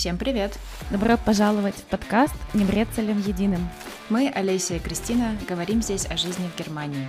Всем привет! Добро пожаловать в подкаст «Не брецелем единым». Мы, Олеся и Кристина, говорим здесь о жизни в Германии.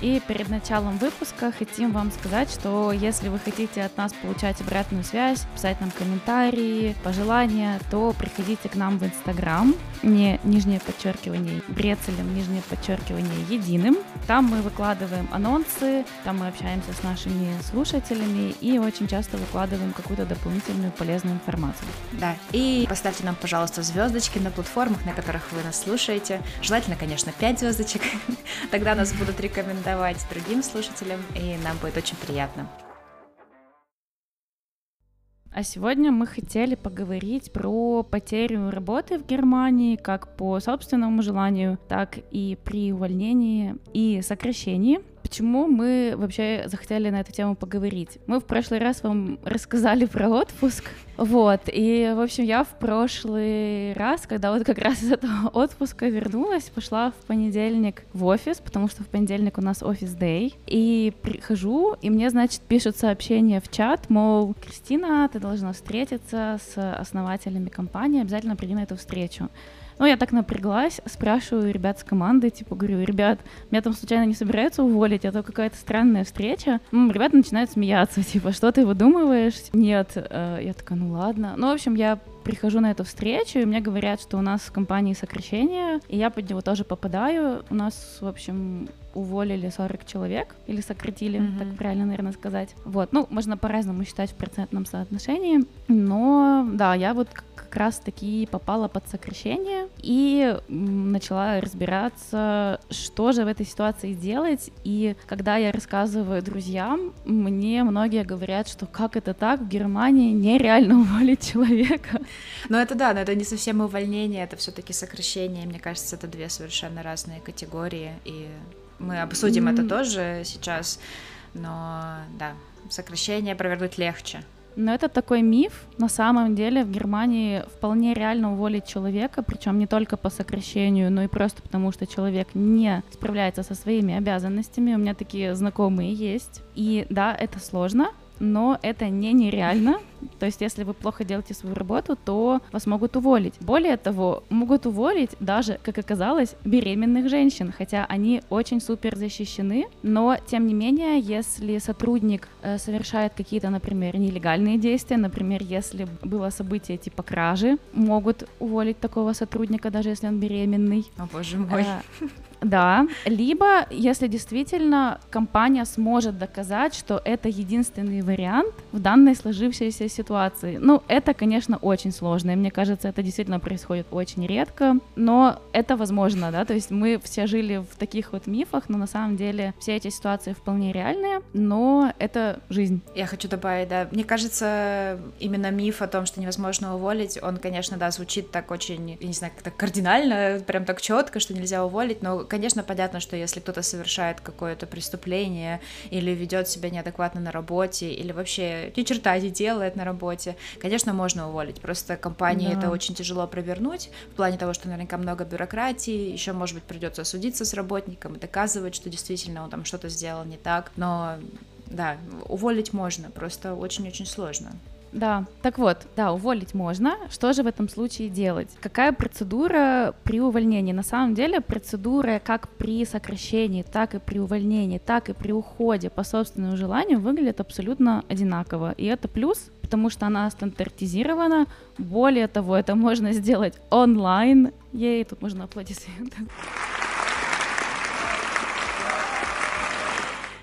И перед началом выпуска хотим вам сказать, что если вы хотите от нас получать обратную связь, писать нам комментарии, пожелания, то приходите к нам в Инстаграм, не нижнее подчеркивание брецелем, нижнее подчеркивание единым. Там мы выкладываем анонсы, там мы общаемся с нашими слушателями и очень часто выкладываем какую-то дополнительную полезную информацию. Да, и поставьте нам, пожалуйста, звездочки на платформах, на которых вы нас слушаете. Желательно, конечно, 5 звездочек. Тогда нас будут рекомендовать рекомендовать другим слушателям, и нам будет очень приятно. А сегодня мы хотели поговорить про потерю работы в Германии как по собственному желанию, так и при увольнении и сокращении. Почему мы вообще захотели на эту тему поговорить? Мы в прошлый раз вам рассказали про отпуск, вот, и, в общем, я в прошлый раз, когда вот как раз из этого отпуска вернулась, пошла в понедельник в офис, потому что в понедельник у нас офис дей, и прихожу, и мне, значит, пишут сообщение в чат, мол, Кристина, ты должна встретиться с основателями компании, обязательно приди на эту встречу. Ну, я так напряглась, спрашиваю ребят с команды, типа, говорю, ребят, меня там случайно не собираются уволить, это какая-то странная встреча. Ну, ребята начинают смеяться, типа, что ты выдумываешь? Нет. Э, я такая, ну ладно. Ну, в общем, я прихожу на эту встречу, и мне говорят, что у нас в компании сокращение, и я под него тоже попадаю. У нас, в общем, уволили 40 человек, или сократили, mm-hmm. так правильно, наверное, сказать. Вот, ну, можно по-разному считать в процентном соотношении, но, да, я вот как раз-таки попала под сокращение и начала разбираться, что же в этой ситуации делать. И когда я рассказываю друзьям, мне многие говорят, что как это так, в Германии нереально уволить человека. Ну это да, но это не совсем увольнение, это все-таки сокращение. Мне кажется, это две совершенно разные категории, и мы обсудим mm-hmm. это тоже сейчас. Но да, сокращение провернуть легче. Но это такой миф. На самом деле в Германии вполне реально уволить человека, причем не только по сокращению, но и просто потому, что человек не справляется со своими обязанностями. У меня такие знакомые есть. И да, это сложно, но это не нереально. То есть, если вы плохо делаете свою работу, то вас могут уволить. Более того, могут уволить даже, как оказалось, беременных женщин, хотя они очень супер защищены. Но, тем не менее, если сотрудник э, совершает какие-то, например, нелегальные действия, например, если было событие типа кражи, могут уволить такого сотрудника, даже если он беременный. О, боже мой. Э, да, либо если действительно компания сможет доказать, что это единственный вариант в данной сложившейся ситуации. Ну, это, конечно, очень сложно, и мне кажется, это действительно происходит очень редко, но это возможно, да, то есть мы все жили в таких вот мифах, но на самом деле все эти ситуации вполне реальные, но это жизнь. Я хочу добавить, да, мне кажется, именно миф о том, что невозможно уволить, он, конечно, да, звучит так очень, я не знаю, как-то кардинально, прям так четко, что нельзя уволить, но конечно, понятно, что если кто-то совершает какое-то преступление или ведет себя неадекватно на работе, или вообще ни черта не делает на работе, конечно, можно уволить. Просто компании да. это очень тяжело провернуть, в плане того, что наверняка много бюрократии, еще, может быть, придется судиться с работником и доказывать, что действительно он там что-то сделал не так. Но да, уволить можно, просто очень-очень сложно. Да, так вот, да, уволить можно. Что же в этом случае делать? Какая процедура при увольнении? На самом деле процедура как при сокращении, так и при увольнении, так и при уходе по собственному желанию выглядит абсолютно одинаково. И это плюс, потому что она стандартизирована. Более того, это можно сделать онлайн. Ей, тут можно аплодисменты.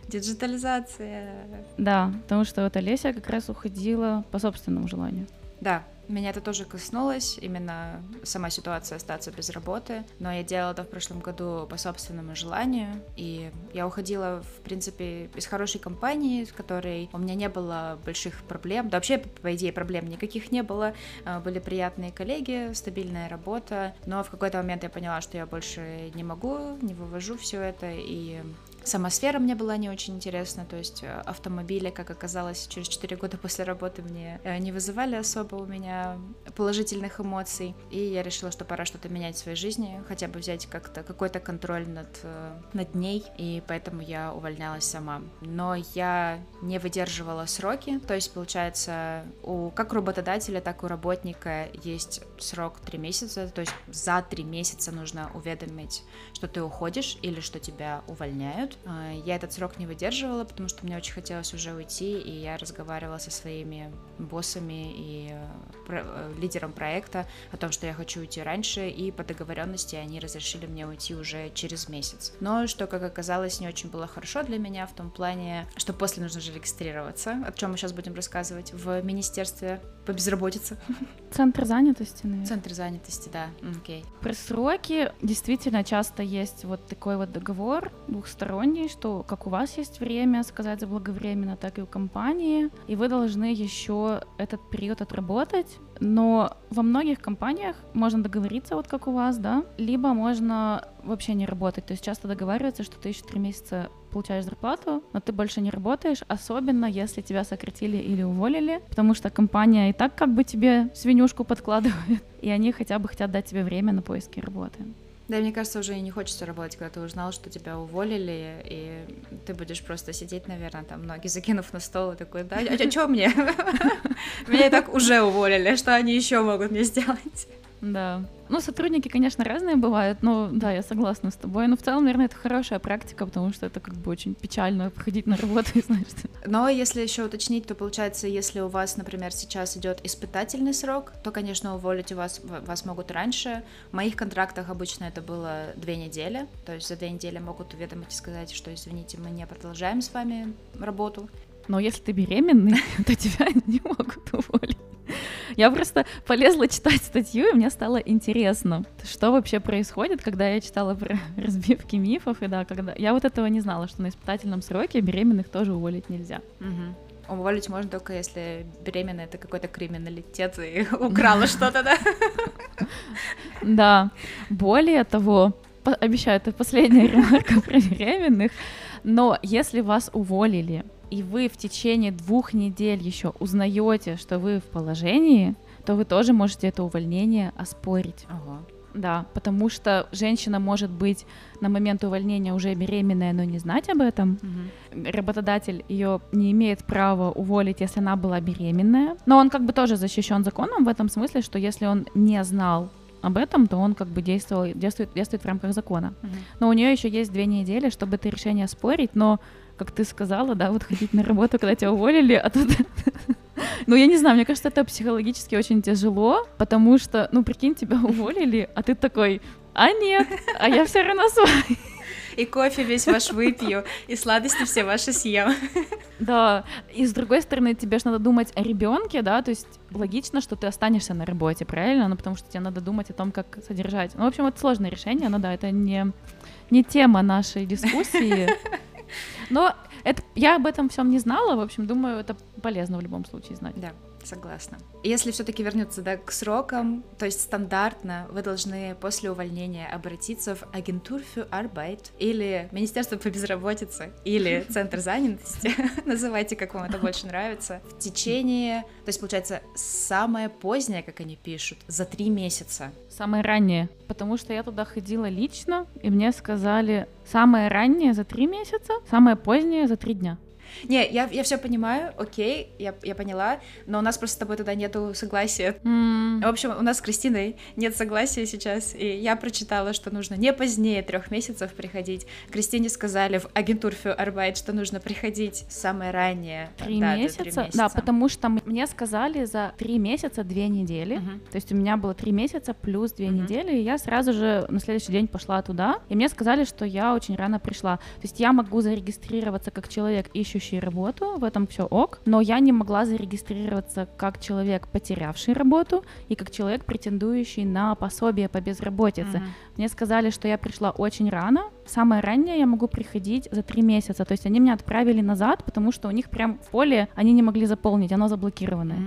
Диджитализация. Да, потому что вот Олеся как раз уходила по собственному желанию. Да, меня это тоже коснулось, именно сама ситуация остаться без работы, но я делала это в прошлом году по собственному желанию, и я уходила, в принципе, из хорошей компании, с которой у меня не было больших проблем, да вообще, по идее, проблем никаких не было, а, были приятные коллеги, стабильная работа, но в какой-то момент я поняла, что я больше не могу, не вывожу все это, и Сама сфера мне была не очень интересна, то есть э, автомобили, как оказалось, через 4 года после работы мне э, не вызывали особо у меня положительных эмоций, и я решила, что пора что-то менять в своей жизни, хотя бы взять как-то какой-то контроль над, э, над ней, и поэтому я увольнялась сама. Но я не выдерживала сроки, то есть, получается, у как работодателя, так и у работника есть срок 3 месяца, то есть за 3 месяца нужно уведомить, что ты уходишь или что тебя увольняют. А, я этот срок не выдерживала, потому что мне очень хотелось уже уйти, и я разговаривала со своими боссами и э, э, лидером проекта о том, что я хочу уйти раньше, и по договоренности они разрешили мне уйти уже через месяц. Но что, как оказалось, не очень было хорошо для меня в том плане, что после нужно же регистрироваться, о чем мы сейчас будем рассказывать в министерстве по безработице. Центр занятости, наверное. Центр занятости, да. Окей. Okay. Про сроки действительно часто есть вот такой вот договор двухсторонний, что как у вас есть время сказать заблаговременно, так и у компании, и вы должны еще этот период отработать, но во многих компаниях можно договориться, вот как у вас, да, либо можно вообще не работать. То есть часто договариваются, что ты еще три месяца получаешь зарплату, но ты больше не работаешь, особенно если тебя сократили или уволили, потому что компания и так как бы тебе свинюшку подкладывает, и они хотя бы хотят дать тебе время на поиски работы. Да, мне кажется, уже и не хочется работать, когда ты узнал, что тебя уволили, и ты будешь просто сидеть, наверное, там, ноги закинув на стол, и такой, да, а, а что мне? Меня и так уже уволили, что они еще могут мне сделать? Да. Ну, сотрудники, конечно, разные бывают, но да, я согласна с тобой. Но в целом, наверное, это хорошая практика, потому что это как бы очень печально ходить на работу и знаешь. Но если еще уточнить, то получается, если у вас, например, сейчас идет испытательный срок, то, конечно, уволить вас, вас могут раньше. В моих контрактах обычно это было две недели, то есть за две недели могут уведомить и сказать, что, извините, мы не продолжаем с вами работу. Но если ты беременный, то тебя не могут уволить. Я просто полезла читать статью, и мне стало интересно, что вообще происходит, когда я читала про разбивки мифов, и да, когда... Я вот этого не знала, что на испытательном сроке беременных тоже уволить нельзя. Угу. Уволить можно только если беременная это какой-то криминалитет и украла что-то, да? Да. Более того, обещаю, это последняя ремарка про беременных, но если вас уволили и вы в течение двух недель еще узнаете, что вы в положении, то вы тоже можете это увольнение оспорить. Ага. Да, потому что женщина может быть на момент увольнения уже беременная, но не знать об этом. Угу. Работодатель ее не имеет права уволить, если она была беременная. Но он как бы тоже защищен законом в этом смысле, что если он не знал об этом, то он как бы действовал, действует, действует в рамках закона. Угу. Но у нее еще есть две недели, чтобы это решение спорить, но как ты сказала, да, вот ходить на работу, когда тебя уволили, а тут... Ну, я не знаю, мне кажется, это психологически очень тяжело, потому что, ну, прикинь, тебя уволили, а ты такой, а нет, а я все равно свой. И кофе весь ваш выпью, и сладости все ваши съем. Да, и с другой стороны, тебе же надо думать о ребенке, да, то есть логично, что ты останешься на работе, правильно? Ну, потому что тебе надо думать о том, как содержать. Ну, в общем, это сложное решение, но да, это не, не тема нашей дискуссии. Но это, я об этом всем не знала, в общем, думаю, это полезно в любом случае знать. Да согласна. Если все-таки вернуться да, к срокам, то есть стандартно вы должны после увольнения обратиться в агентур für Arbeit или Министерство по безработице или Центр занятости, называйте, как вам это больше нравится, в течение, то есть получается самое позднее, как они пишут, за три месяца. Самое раннее, потому что я туда ходила лично, и мне сказали самое раннее за три месяца, самое позднее за три дня. Не, я, я все понимаю, окей, я, я поняла, но у нас просто с тобой тогда нету согласия. Mm. В общем, у нас с Кристиной нет согласия сейчас, и я прочитала, что нужно не позднее трех месяцев приходить. Кристине сказали в агентур für Arbeit, что нужно приходить самое раннее. Три да, месяца? месяца? Да, потому что мне сказали за три месяца две недели, uh-huh. то есть у меня было три месяца плюс две uh-huh. недели, и я сразу же на следующий день пошла туда, и мне сказали, что я очень рано пришла. То есть я могу зарегистрироваться как человек, ищущий ищущий работу, в этом все ок, но я не могла зарегистрироваться как человек, потерявший работу, и как человек, претендующий на пособие по безработице. Mm-hmm. Мне сказали, что я пришла очень рано, самое раннее я могу приходить за три месяца, то есть они меня отправили назад, потому что у них прям в поле они не могли заполнить, оно заблокированное.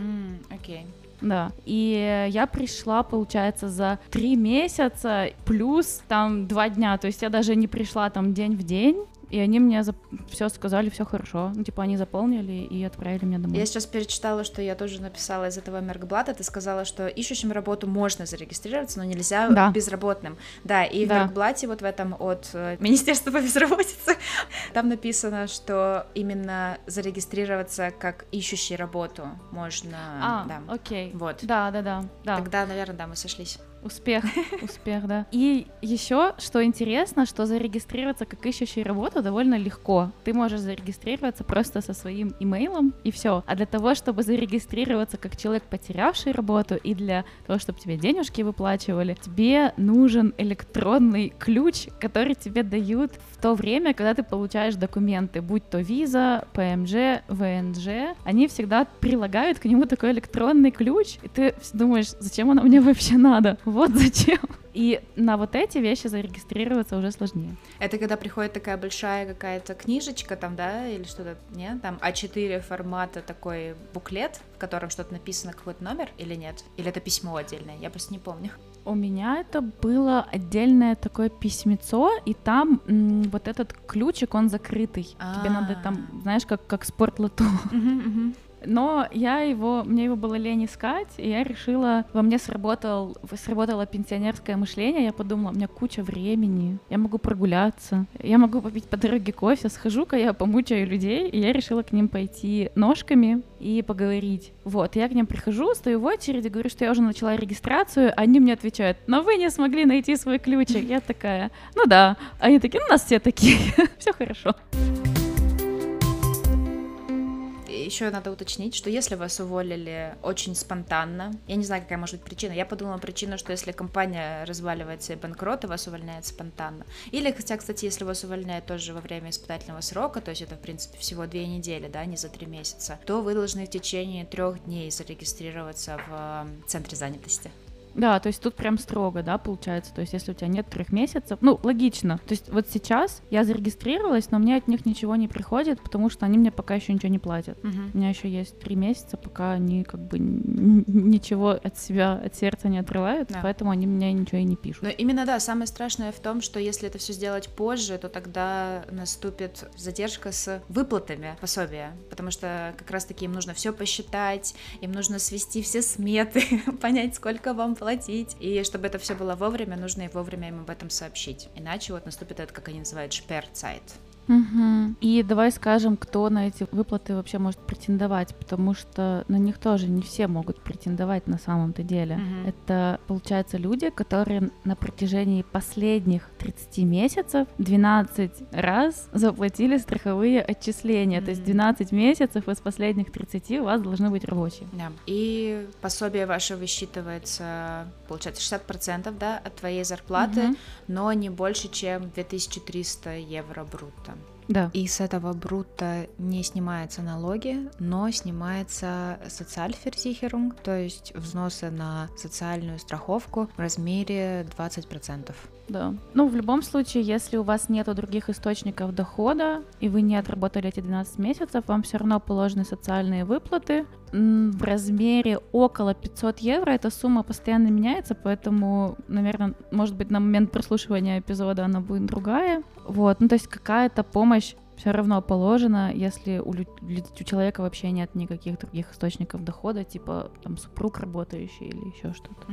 Окей. Mm, okay. Да. И я пришла, получается, за три месяца плюс там два дня. То есть я даже не пришла там день в день и они мне за... все сказали, все хорошо. Ну, типа, они заполнили и отправили меня домой. Я сейчас перечитала, что я тоже написала из этого Меркблата, ты сказала, что ищущим работу можно зарегистрироваться, но нельзя да. безработным. Да, и да. в Меркблате вот в этом от э, Министерства по безработице там написано, что именно зарегистрироваться как ищущий работу можно. А, да. окей. Вот. Да, да, да, да. Тогда, наверное, да, мы сошлись. Успех, успех, да. И еще, что интересно, что зарегистрироваться как ищущий работу довольно легко. Ты можешь зарегистрироваться просто со своим имейлом и все. А для того, чтобы зарегистрироваться как человек, потерявший работу, и для того, чтобы тебе денежки выплачивали, тебе нужен электронный ключ, который тебе дают то время, когда ты получаешь документы, будь то виза, ПМЖ, ВНЖ, они всегда прилагают к нему такой электронный ключ, и ты думаешь, зачем оно мне вообще надо? Вот зачем. И на вот эти вещи зарегистрироваться уже сложнее. Это когда приходит такая большая какая-то книжечка там, да, или что-то, нет, там А4 формата такой буклет, в котором что-то написано, какой-то номер, или нет? Или это письмо отдельное? Я просто не помню. У меня это было отдельное такое письмецо, и там м, вот этот ключик, он закрытый. А-а-а. Тебе надо там, знаешь, как, как спортлото. Но я его, мне его было лень искать, и я решила, во мне сработал, сработало пенсионерское мышление, я подумала, у меня куча времени, я могу прогуляться, я могу попить по дороге кофе, схожу-ка я помучаю людей, и я решила к ним пойти ножками и поговорить. Вот, я к ним прихожу, стою в очереди, говорю, что я уже начала регистрацию, они мне отвечают, но вы не смогли найти свой ключик. Я такая, ну да. Они такие, ну нас все такие, все хорошо еще надо уточнить, что если вас уволили очень спонтанно, я не знаю, какая может быть причина, я подумала причина, что если компания разваливается и банкрот, и вас увольняют спонтанно. Или, хотя, кстати, если вас увольняют тоже во время испытательного срока, то есть это, в принципе, всего две недели, да, не за три месяца, то вы должны в течение трех дней зарегистрироваться в центре занятости. Да, то есть тут прям строго, да, получается. То есть если у тебя нет трех месяцев, ну, логично. То есть вот сейчас я зарегистрировалась, но мне от них ничего не приходит, потому что они мне пока еще ничего не платят. Угу. У меня еще есть три месяца, пока они как бы ничего от себя, от сердца не отрывают, да. поэтому они мне ничего и не пишут. Но именно, да, самое страшное в том, что если это все сделать позже, то тогда наступит задержка с выплатами пособия, потому что как раз-таки им нужно все посчитать, им нужно свести все сметы, понять, сколько вам платить. И чтобы это все было вовремя, нужно и вовремя им об этом сообщить. Иначе вот наступит это, как они называют, шперцайт. Угу. И давай скажем, кто на эти выплаты вообще может претендовать, потому что на них тоже не все могут претендовать на самом-то деле. Угу. Это, получается, люди, которые на протяжении последних 30 месяцев 12 раз заплатили страховые отчисления. Угу. То есть 12 месяцев из последних 30 у вас должны быть рабочие. Да. И пособие ваше высчитывается, получается, 60% да, от твоей зарплаты, угу. но не больше, чем 2300 евро брутто. Да. И с этого брута не снимаются налоги, но снимается социальферсихерунг, то есть взносы на социальную страховку в размере 20%. Да. Ну, в любом случае, если у вас нет других источников дохода, и вы не отработали эти 12 месяцев, вам все равно положены социальные выплаты в размере около 500 евро. Эта сумма постоянно меняется, поэтому, наверное, может быть, на момент прослушивания эпизода она будет другая. Вот, ну, то есть какая-то помощь все равно положено, если у, у человека вообще нет никаких других источников дохода, типа там супруг работающий или еще что-то.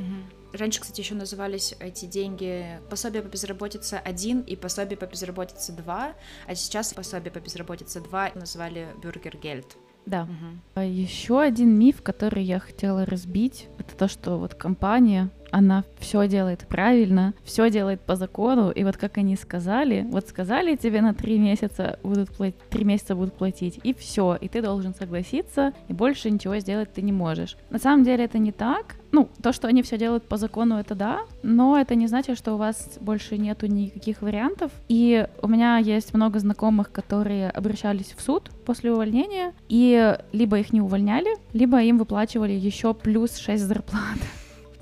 Раньше, кстати, еще назывались эти деньги пособие по безработице 1 и пособие по безработице 2, а сейчас пособие по безработице 2 назвали бюргергельд. Да. Угу. Еще один миф, который я хотела разбить, это то, что вот компания она все делает правильно, все делает по закону, и вот как они сказали, вот сказали тебе на три месяца будут платить, три месяца будут платить, и все, и ты должен согласиться, и больше ничего сделать ты не можешь. На самом деле это не так, ну, то, что они все делают по закону, это да, но это не значит, что у вас больше нету никаких вариантов. И у меня есть много знакомых, которые обращались в суд после увольнения, и либо их не увольняли, либо им выплачивали еще плюс 6 зарплат.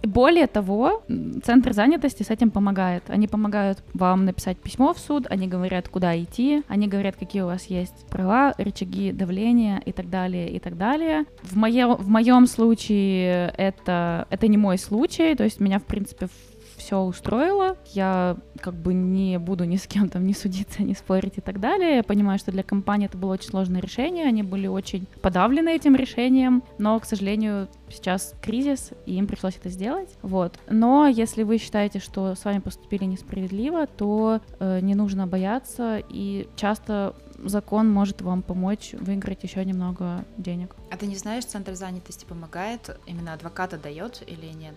Более того, Центр занятости с этим помогает. Они помогают вам написать письмо в суд, они говорят, куда идти, они говорят, какие у вас есть права, рычаги давления и так далее, и так далее. В, мое, в моем случае это, это не мой случай, то есть меня, в принципе, все устроило. Я как бы не буду ни с кем там не судиться, не спорить и так далее. Я понимаю, что для компании это было очень сложное решение, они были очень подавлены этим решением, но, к сожалению, сейчас кризис, и им пришлось это сделать. Вот. Но если вы считаете, что с вами поступили несправедливо, то э, не нужно бояться, и часто закон может вам помочь выиграть еще немного денег. А ты не знаешь, центр занятости помогает, именно адвоката дает или нет?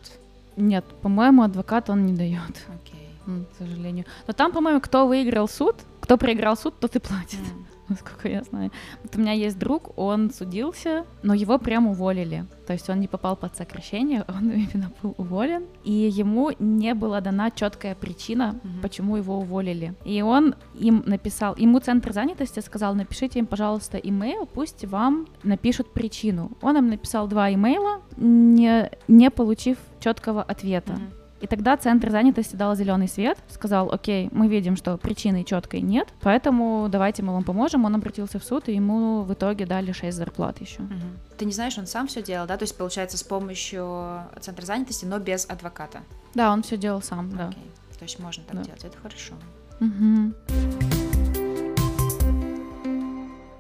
Нет, по-моему, адвокат он не дает. Окей. Okay. К сожалению. Но там, по-моему, кто выиграл суд, кто проиграл суд, тот и платит. Mm. насколько я знаю. Вот у меня есть друг, он судился, но его прям уволили. То есть он не попал под сокращение, он именно был уволен, и ему не была дана четкая причина, mm-hmm. почему его уволили. И он им написал, ему центр занятости сказал, напишите им, пожалуйста, имейл, пусть вам напишут причину. Он им написал два имейла, не, не получив четкого ответа. Mm-hmm. И тогда центр занятости дал зеленый свет, сказал, окей, мы видим, что причины четкой нет, поэтому давайте мы вам поможем. Он обратился в суд, и ему в итоге дали 6 зарплат еще. Угу. Ты не знаешь, он сам все делал, да? То есть, получается, с помощью центра занятости, но без адвоката. Да, он все делал сам, да. Окей. То есть можно так да. делать, это хорошо. Угу.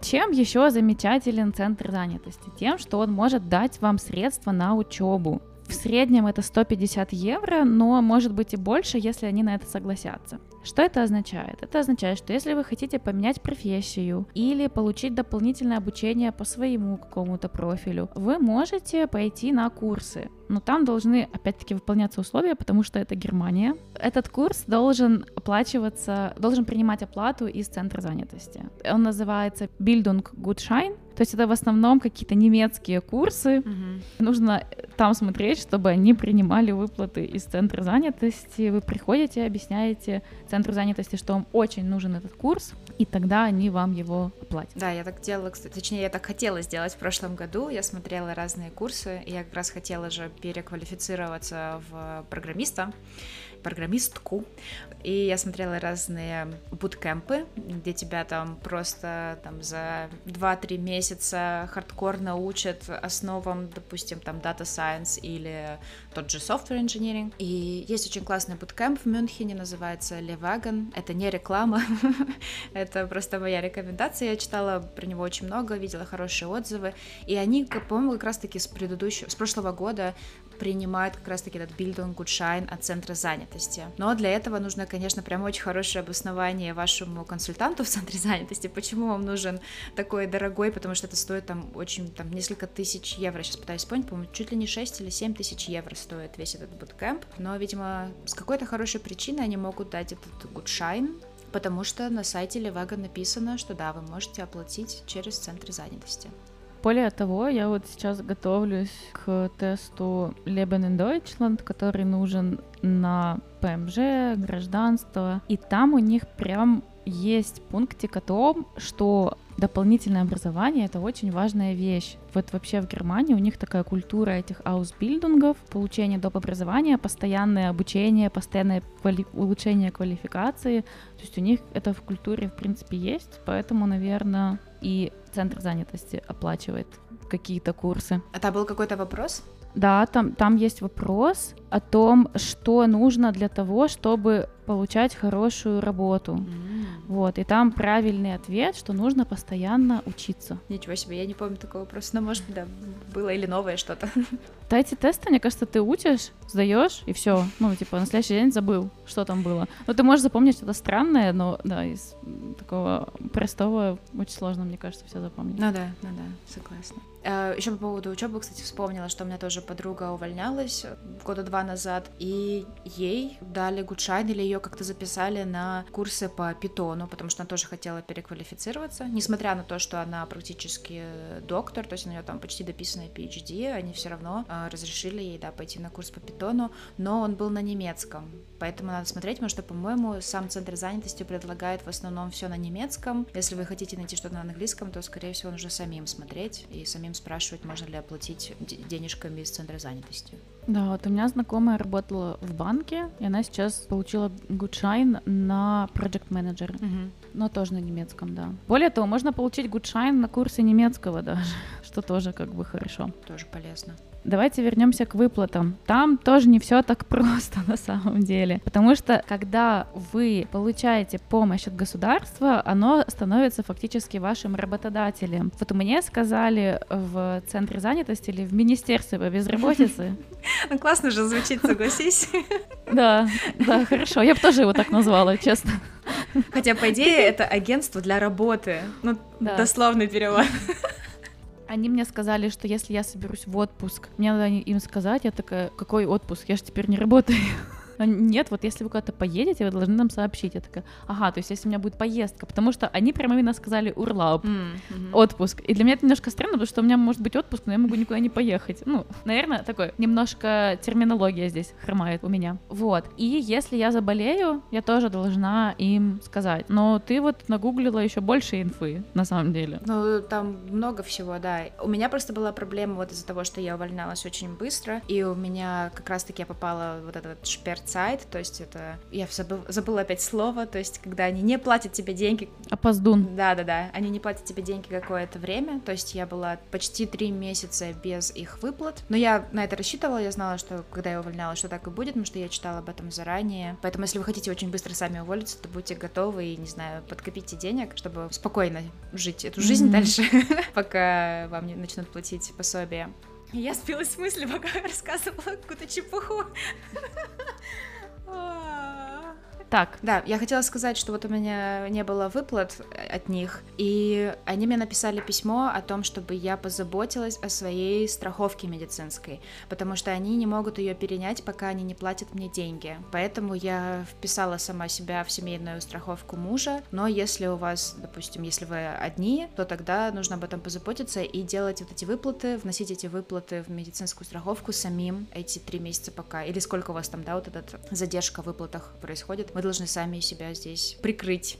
Чем еще замечателен центр занятости? Тем, что он может дать вам средства на учебу. В среднем это 150 евро, но может быть и больше, если они на это согласятся. Что это означает? Это означает, что если вы хотите поменять профессию или получить дополнительное обучение по своему какому-то профилю, вы можете пойти на курсы. Но там должны, опять-таки, выполняться условия, потому что это Германия. Этот курс должен оплачиваться, должен принимать оплату из центра занятости. Он называется Bildung Gutschein, то есть это в основном какие-то немецкие курсы. Угу. Нужно там смотреть, чтобы они принимали выплаты из центра занятости. Вы приходите, объясняете центру занятости, что вам очень нужен этот курс, и тогда они вам его оплатят. Да, я так делала, кстати, точнее, я так хотела сделать в прошлом году. Я смотрела разные курсы, и я как раз хотела же переквалифицироваться в программиста программистку, и я смотрела разные буткемпы, где тебя там просто там за 2-3 месяца хардкорно учат основам, допустим, там Data Science или тот же Software Engineering. И есть очень классный буткемп в Мюнхене, называется Levagan. Это не реклама, это просто моя рекомендация. Я читала про него очень много, видела хорошие отзывы. И они, по-моему, как раз-таки с предыдущего, с прошлого года принимают как раз-таки этот Bildung-Gutschein от центра занятости. Но для этого нужно, конечно, прям очень хорошее обоснование вашему консультанту в центре занятости, почему вам нужен такой дорогой, потому что это стоит там очень, там, несколько тысяч евро, сейчас пытаюсь вспомнить, по-моему, чуть ли не 6 или 7 тысяч евро стоит весь этот буткемп, но, видимо, с какой-то хорошей причиной они могут дать этот гудшайн, потому что на сайте Левага написано, что да, вы можете оплатить через центр занятости. Более того, я вот сейчас готовлюсь к тесту Leben Deutschland, который нужен на ПМЖ, гражданство. И там у них прям есть пунктик о том, что дополнительное образование — это очень важная вещь. Вот вообще в Германии у них такая культура этих аусбильдунгов, получение доп. образования, постоянное обучение, постоянное квали... улучшение квалификации. То есть у них это в культуре, в принципе, есть, поэтому, наверное, и центр занятости оплачивает какие-то курсы. А там был какой-то вопрос? Да, там, там есть вопрос о том, что нужно для того, чтобы получать хорошую работу. Mm. Вот, и там правильный ответ, что нужно постоянно учиться. Ничего себе, я не помню такого вопроса, но может, да, было или новое что-то. Да, эти тесты, мне кажется, ты учишь, сдаешь, и все. Ну, типа, на следующий день забыл, что там было. Ну, ты можешь запомнить что-то странное, но, да, из такого простого очень сложно, мне кажется, все запомнить. Ну да, ну да, согласна. А, Еще по поводу учебы, кстати, вспомнила, что у меня тоже подруга увольнялась года два назад, и ей дали гудшайн или ее как-то записали на курсы по питону, потому что она тоже хотела переквалифицироваться, несмотря на то, что она практически доктор, то есть у нее там почти дописанная PhD, они все равно разрешили ей, да, пойти на курс по питону, но он был на немецком, поэтому надо смотреть, потому что, по-моему, сам центр занятости предлагает в основном все на немецком. Если вы хотите найти что-то на английском, то, скорее всего, нужно самим смотреть и самим спрашивать, можно ли оплатить денежками из центра занятости. Да, вот у меня знакомая работала в банке, и она сейчас получила Gutschein на Project Manager, угу. но тоже на немецком, да. Более того, можно получить Gutschein на курсе немецкого даже, что тоже как бы хорошо. Тоже полезно. Давайте вернемся к выплатам. Там тоже не все так просто на самом деле. Потому что когда вы получаете помощь от государства, оно становится фактически вашим работодателем. Вот мне сказали в центре занятости или в министерстве по безработице. Ну классно же звучит, согласись. Да, да, хорошо. Я бы тоже его так назвала, честно. Хотя, по идее, это агентство для работы. Ну, дословный перевод. Они мне сказали, что если я соберусь в отпуск, мне надо им сказать, я такая, какой отпуск, я же теперь не работаю. Нет, вот если вы куда-то поедете, вы должны нам сообщить. Я такая, ага, то есть если у меня будет поездка, потому что они прямо именно сказали урлап, mm-hmm. отпуск. И для меня это немножко странно, потому что у меня может быть отпуск, но я могу никуда не поехать. Ну, наверное, такой, немножко терминология здесь хромает у меня. Вот. И если я заболею, я тоже должна им сказать. Но ты вот нагуглила еще больше инфы, на самом деле. Ну, там много всего, да. У меня просто была проблема вот из-за того, что я увольнялась очень быстро, и у меня как раз-таки я попала вот этот шперт сайт, то есть это, я забыл, забыла опять слово, то есть когда они не платят тебе деньги. Опоздун. Да-да-да, они не платят тебе деньги какое-то время, то есть я была почти три месяца без их выплат, но я на это рассчитывала, я знала, что когда я увольнялась, что так и будет, потому что я читала об этом заранее, поэтому если вы хотите очень быстро сами уволиться, то будьте готовы и, не знаю, подкопите денег, чтобы спокойно жить эту жизнь mm-hmm. дальше, пока вам не начнут платить пособие. Я спилась с мысли, пока рассказывала какую-то чепуху. Так. Да, я хотела сказать, что вот у меня не было выплат от них, и они мне написали письмо о том, чтобы я позаботилась о своей страховке медицинской, потому что они не могут ее перенять, пока они не платят мне деньги. Поэтому я вписала сама себя в семейную страховку мужа, но если у вас, допустим, если вы одни, то тогда нужно об этом позаботиться и делать вот эти выплаты, вносить эти выплаты в медицинскую страховку самим эти три месяца пока, или сколько у вас там, да, вот эта задержка в выплатах происходит мы должны сами себя здесь прикрыть.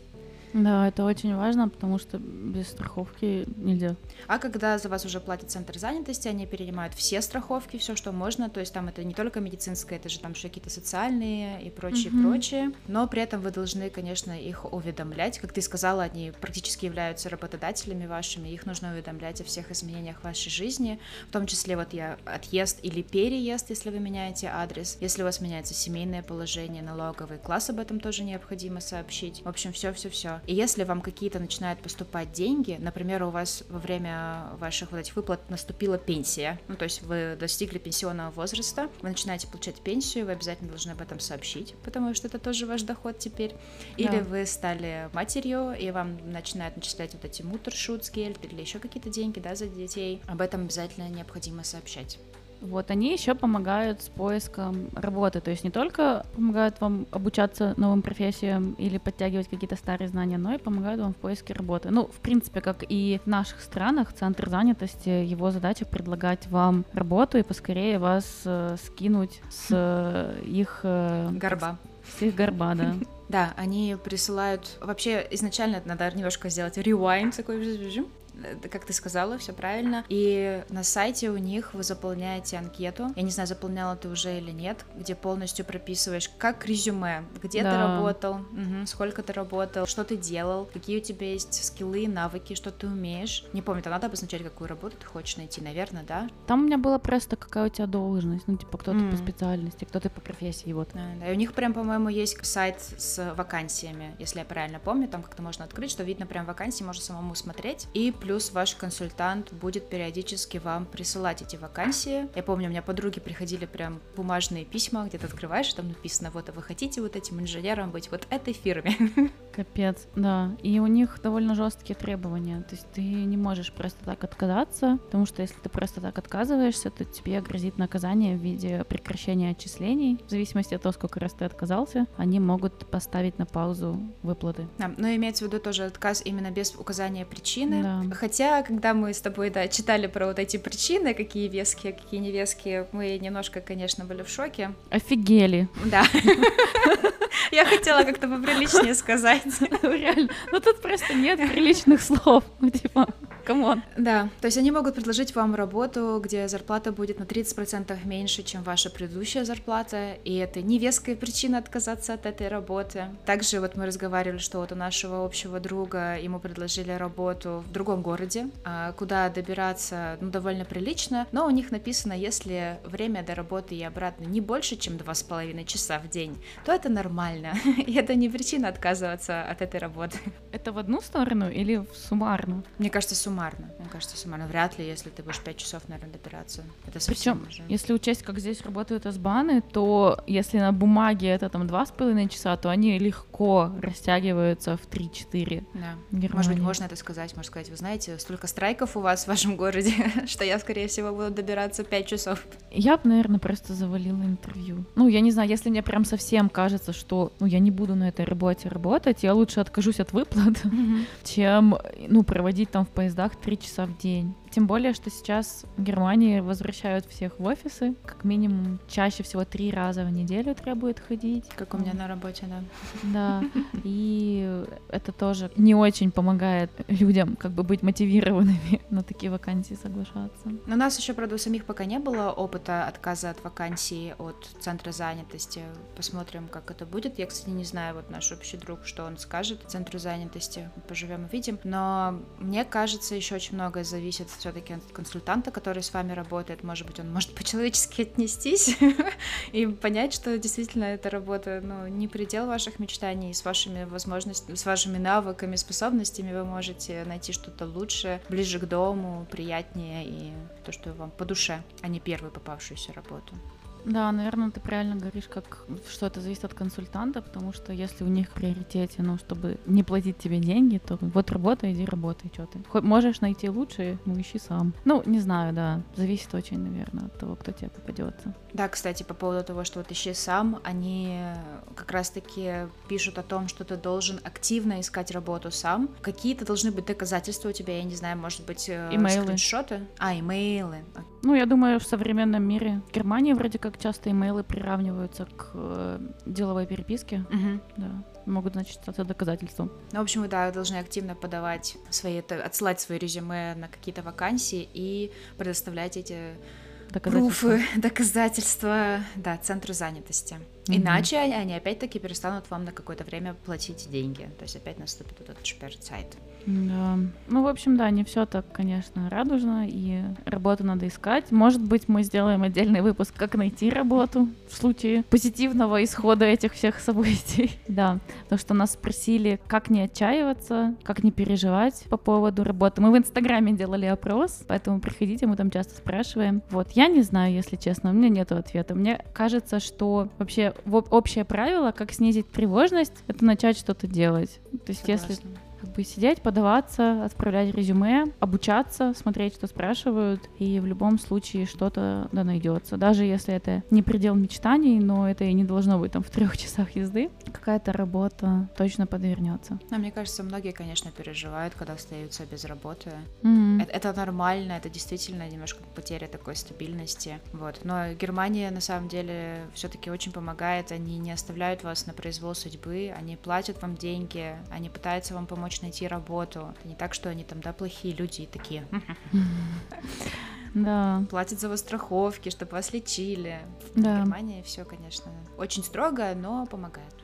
Да, это очень важно, потому что без страховки нельзя. А когда за вас уже платит центр занятости, они перенимают все страховки, все, что можно, то есть там это не только медицинское, это же там еще какие-то социальные и прочее, mm-hmm. прочее, но при этом вы должны, конечно, их уведомлять, как ты сказала, они практически являются работодателями вашими, их нужно уведомлять о всех изменениях вашей жизни, в том числе вот я отъезд или переезд, если вы меняете адрес, если у вас меняется семейное положение, налоговый класс, об этом тоже необходимо сообщить, в общем, И если вам какие-то начинают поступать деньги, например, у вас во время ваших вот этих выплат наступила пенсия, ну то есть вы достигли пенсионного возраста, вы начинаете получать пенсию, вы обязательно должны об этом сообщить, потому что это тоже ваш доход теперь. Или да. вы стали матерью, и вам начинают начислять вот эти мутершутсгельд или еще какие-то деньги, да, за детей. Об этом обязательно необходимо сообщать. Вот они еще помогают с поиском работы, то есть не только помогают вам обучаться новым профессиям или подтягивать какие-то старые знания, но и помогают вам в поиске работы. Ну, в принципе, как и в наших странах, центр занятости, его задача предлагать вам работу и поскорее вас э, скинуть с э, их... Э, горба. С их горба, да. Да, они присылают... Вообще, изначально надо немножко сделать rewind такой, как ты сказала, все правильно. И на сайте у них вы заполняете анкету. Я не знаю, заполняла ты уже или нет, где полностью прописываешь, как резюме, где да. ты работал, угу, сколько ты работал, что ты делал, какие у тебя есть скиллы, навыки, что ты умеешь. Не помню, там надо обозначать, какую работу ты хочешь найти, наверное, да? Там у меня было просто какая у тебя должность, ну, типа, кто ты mm. по специальности, кто ты по профессии, вот. Да, да, и у них прям, по-моему, есть сайт с вакансиями, если я правильно помню, там как-то можно открыть, что видно прям вакансии, можно самому смотреть, и плюс плюс ваш консультант будет периодически вам присылать эти вакансии. Я помню, у меня подруги приходили прям бумажные письма, где ты открываешь, там написано, вот, а вы хотите вот этим инженером быть вот этой фирме. Капец, да. И у них довольно жесткие требования. То есть ты не можешь просто так отказаться, потому что если ты просто так отказываешься, то тебе грозит наказание в виде прекращения отчислений. В зависимости от того, сколько раз ты отказался, они могут поставить на паузу выплаты. Да, но имеется в виду тоже отказ именно без указания причины. Да. Хотя, когда мы с тобой, да, читали про вот эти причины, какие веские, какие невеские, мы немножко, конечно, были в шоке. Офигели. Да. Я хотела как-то поприличнее сказать. Реально. Ну тут просто нет приличных слов. Ну, типа... come on. Да, то есть они могут предложить вам работу, где зарплата будет на 30% меньше, чем ваша предыдущая зарплата, и это не веская причина отказаться от этой работы. Также вот мы разговаривали, что вот у нашего общего друга ему предложили работу в другом городе, а, куда добираться, ну, довольно прилично, но у них написано, если время до работы и обратно не больше, чем два с половиной часа в день, то это нормально, и это не причина отказываться от этой работы. Это в одну сторону или в суммарно? Мне кажется, суммарно. Мне кажется, суммарно. Вряд ли, если ты будешь 5 часов, наверное, добираться. Это Причем, уже. если учесть, как здесь работают асбаны, то если на бумаге это там два с половиной часа, то они легко растягиваются в 3-4. Да. Может быть, можно это сказать, можно сказать, вы знаете, столько страйков у вас в вашем городе, что я, скорее всего, буду добираться 5 часов. Я бы, наверное, просто завалила интервью. Ну, я не знаю, если мне прям совсем кажется, что ну, я не буду на этой работе работать, я лучше откажусь от выплат, mm-hmm. чем ну, проводить там в поездах 3 часа в день. Тем более, что сейчас в Германии возвращают всех в офисы. Как минимум, чаще всего три раза в неделю требует ходить. Как у меня на работе, да. Да. И это тоже не очень помогает людям как бы быть мотивированными на такие вакансии соглашаться. Но у нас еще, правда, у самих пока не было опыта отказа от вакансии от центра занятости. Посмотрим, как это будет. Я, кстати, не знаю, вот наш общий друг, что он скажет центру занятости. Поживем и видим. Но мне кажется, еще очень многое зависит все-таки от консультанта, который с вами работает, может быть, он может по-человечески отнестись и понять, что действительно эта работа, ну, не предел ваших мечтаний, с вашими возможностями, с вашими навыками, способностями вы можете найти что-то лучше, ближе к дому, приятнее и то, что вам по душе, а не первую попавшуюся работу. Да, наверное, ты правильно говоришь, как что это зависит от консультанта, потому что если у них в приоритете, ну, чтобы не платить тебе деньги, то вот работай, иди работай, что ты. Хоть можешь найти лучше, ну, ищи сам. Ну, не знаю, да, зависит очень, наверное, от того, кто тебе попадется. Да, кстати, по поводу того, что вот ищи сам, они как раз-таки пишут о том, что ты должен активно искать работу сам. Какие-то должны быть доказательства у тебя, я не знаю, может быть, э, имейлы. скриншоты? А, имейлы. Ну, я думаю, в современном мире в Германии вроде как часто имейлы приравниваются к э, деловой переписке. Угу. Да могут значить это доказательством. Ну, в общем, да, вы должны активно подавать свои, отсылать свои резюме на какие-то вакансии и предоставлять эти доказательства. Пруфы, доказательства, да, центру занятости. Mm-hmm. Иначе они опять-таки перестанут вам на какое-то время платить деньги. То есть опять наступит этот шперцайт. Да. Ну, в общем, да, не все так, конечно, радужно, и работу надо искать. Может быть, мы сделаем отдельный выпуск, как найти работу в случае позитивного исхода этих всех событий. Да, то, что нас спросили, как не отчаиваться, как не переживать по поводу работы. Мы в Инстаграме делали опрос, поэтому приходите, мы там часто спрашиваем. Вот, я не знаю, если честно, у меня нет ответа. Мне кажется, что вообще общее правило, как снизить тревожность, это начать что-то делать. То есть, Согласна. если бы сидеть, подаваться, отправлять резюме, обучаться, смотреть, что спрашивают, и в любом случае что-то да найдется. Даже если это не предел мечтаний, но это и не должно быть там в трех часах езды, какая-то работа точно подвернется. Но мне кажется, многие, конечно, переживают, когда остаются без работы. Mm-hmm. Это, это нормально, это действительно немножко потеря такой стабильности. Вот. Но Германия на самом деле все-таки очень помогает, они не оставляют вас на произвол судьбы, они платят вам деньги, они пытаются вам помочь помочь найти работу. Это не так, что они там, да, плохие люди и такие. Да. Платят за вас страховки, чтобы вас лечили. Да. В Германии все, конечно, очень строго, но помогает.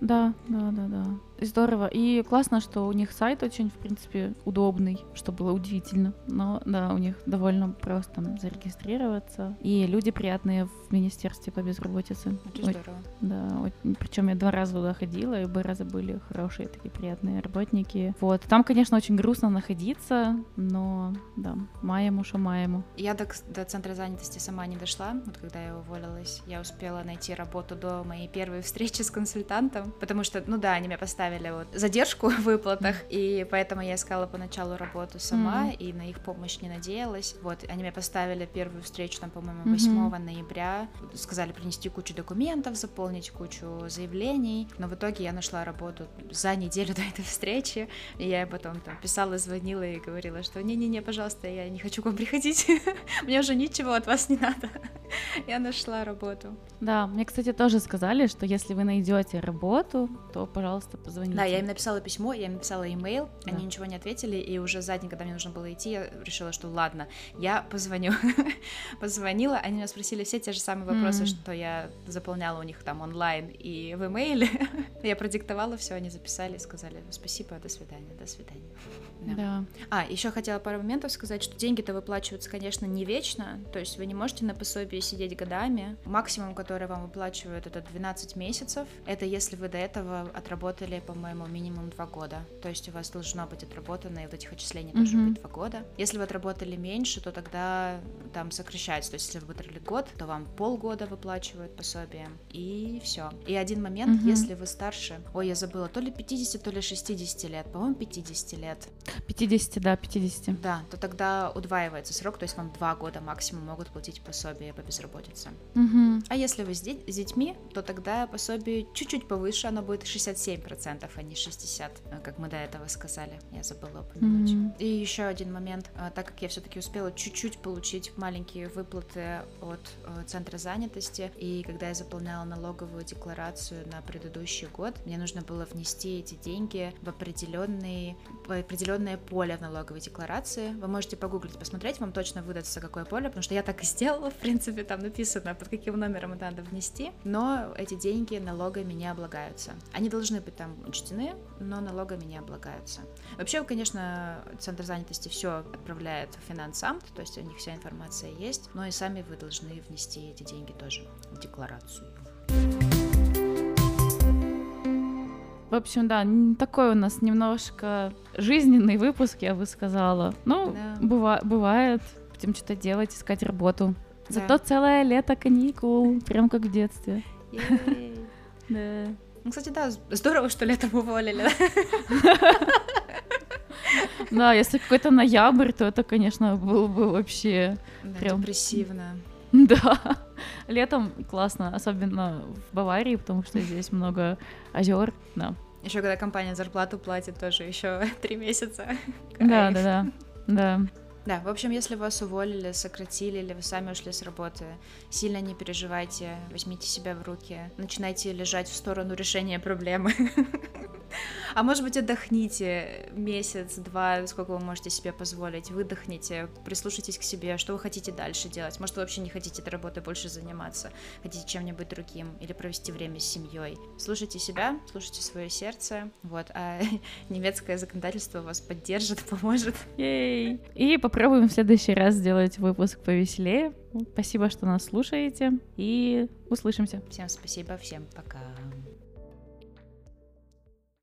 Да, да, да, да. Здорово. И классно, что у них сайт очень, в принципе, удобный, что было удивительно. Но да, у них довольно просто зарегистрироваться. И люди приятные в Министерстве по безработице. Очень здорово. Да, причем я два раза туда ходила, и оба раза были хорошие такие приятные работники. Вот. Там, конечно, очень грустно находиться, но да, маему, что маему. Я до, до центра занятости сама не дошла, вот когда я уволилась. Я успела найти работу до моей первой встречи с консультантом, потому что, ну да, они меня поставили вот задержку в выплатах, и поэтому я искала поначалу работу сама, mm-hmm. и на их помощь не надеялась. Вот, они мне поставили первую встречу, там, по-моему, 8 mm-hmm. ноября, сказали принести кучу документов, заполнить кучу заявлений, но в итоге я нашла работу за неделю до этой встречи, и я потом там писала, звонила и говорила, что не-не-не, пожалуйста, я не хочу к вам приходить, мне уже ничего от вас не надо. Я нашла работу. Да, мне, кстати, тоже сказали, что если вы найдете работу, работу, то, пожалуйста, позвоните. Да, я им написала письмо, я им написала имейл, да. они ничего не ответили, и уже за день, когда мне нужно было идти, я решила, что ладно, я позвоню. Позвонила, они меня спросили все те же самые вопросы, mm-hmm. что я заполняла у них там онлайн и в имейле. я продиктовала все, они записали и сказали спасибо, до свидания, до свидания. Да. да. А, еще хотела пару моментов сказать, что деньги-то выплачиваются, конечно, не вечно, то есть вы не можете на пособии сидеть годами. Максимум, который вам выплачивают, это 12 месяцев. Это если вы до этого отработали, по-моему, минимум 2 года. То есть у вас должно быть отработано, и вот этих отчислений mm-hmm. тоже быть 2 года. Если вы отработали меньше, то тогда там сокращается. То есть если вы отработали год, то вам полгода выплачивают пособие, и все. И один момент, mm-hmm. если вы старше, ой, я забыла, то ли 50, то ли 60 лет, по-моему, 50 лет. 50, да, 50. Да, то тогда удваивается срок, то есть вам 2 года максимум могут платить пособие по безработице. Угу. А если вы с, де- с детьми, то тогда пособие чуть-чуть повыше, оно будет 67%, а не 60%, э, как мы до этого сказали. Я забыла упомянуть. Угу. И еще один момент, э, так как я все-таки успела чуть-чуть получить маленькие выплаты от э, Центра занятости, и когда я заполняла налоговую декларацию на предыдущий год, мне нужно было внести эти деньги в определенный, определенное поле в налоговой декларации. Вы можете погуглить, посмотреть, вам точно выдастся какое поле, потому что я так и сделала, в принципе, там написано, под каким номером это надо внести, но эти деньги налогами не облагаются. Они должны быть там учтены, но налогами не облагаются. Вообще, конечно, Центр занятости все отправляет в финансамт, то есть у них вся информация есть, но и сами вы должны внести эти деньги тоже в декларацию. В общем, да, такой у нас немножко жизненный выпуск, я бы сказала. Ну, да. быва- бывает, будем что-то делать, искать работу. Зато да. целое лето каникул, прям как в детстве. Да. Ну, кстати, да, здорово, что летом уволили. Да, если какой-то ноябрь, то это, конечно, было бы вообще прям... депрессивно. Да, летом классно, особенно в Баварии, потому что здесь много озер, да. Еще когда компания зарплату платит, тоже еще три месяца. Да, да, да, да. Да, в общем, если вас уволили, сократили или вы сами ушли с работы, сильно не переживайте, возьмите себя в руки, начинайте лежать в сторону решения проблемы. А может быть, отдохните месяц, два, сколько вы можете себе позволить, выдохните, прислушайтесь к себе, что вы хотите дальше делать. Может, вы вообще не хотите этой работой больше заниматься, хотите чем-нибудь другим или провести время с семьей. Слушайте себя, слушайте свое сердце, вот, а немецкое законодательство вас поддержит, поможет. Ей. И попробуем в следующий раз сделать выпуск повеселее. Спасибо, что нас слушаете, и услышимся. Всем спасибо, всем пока.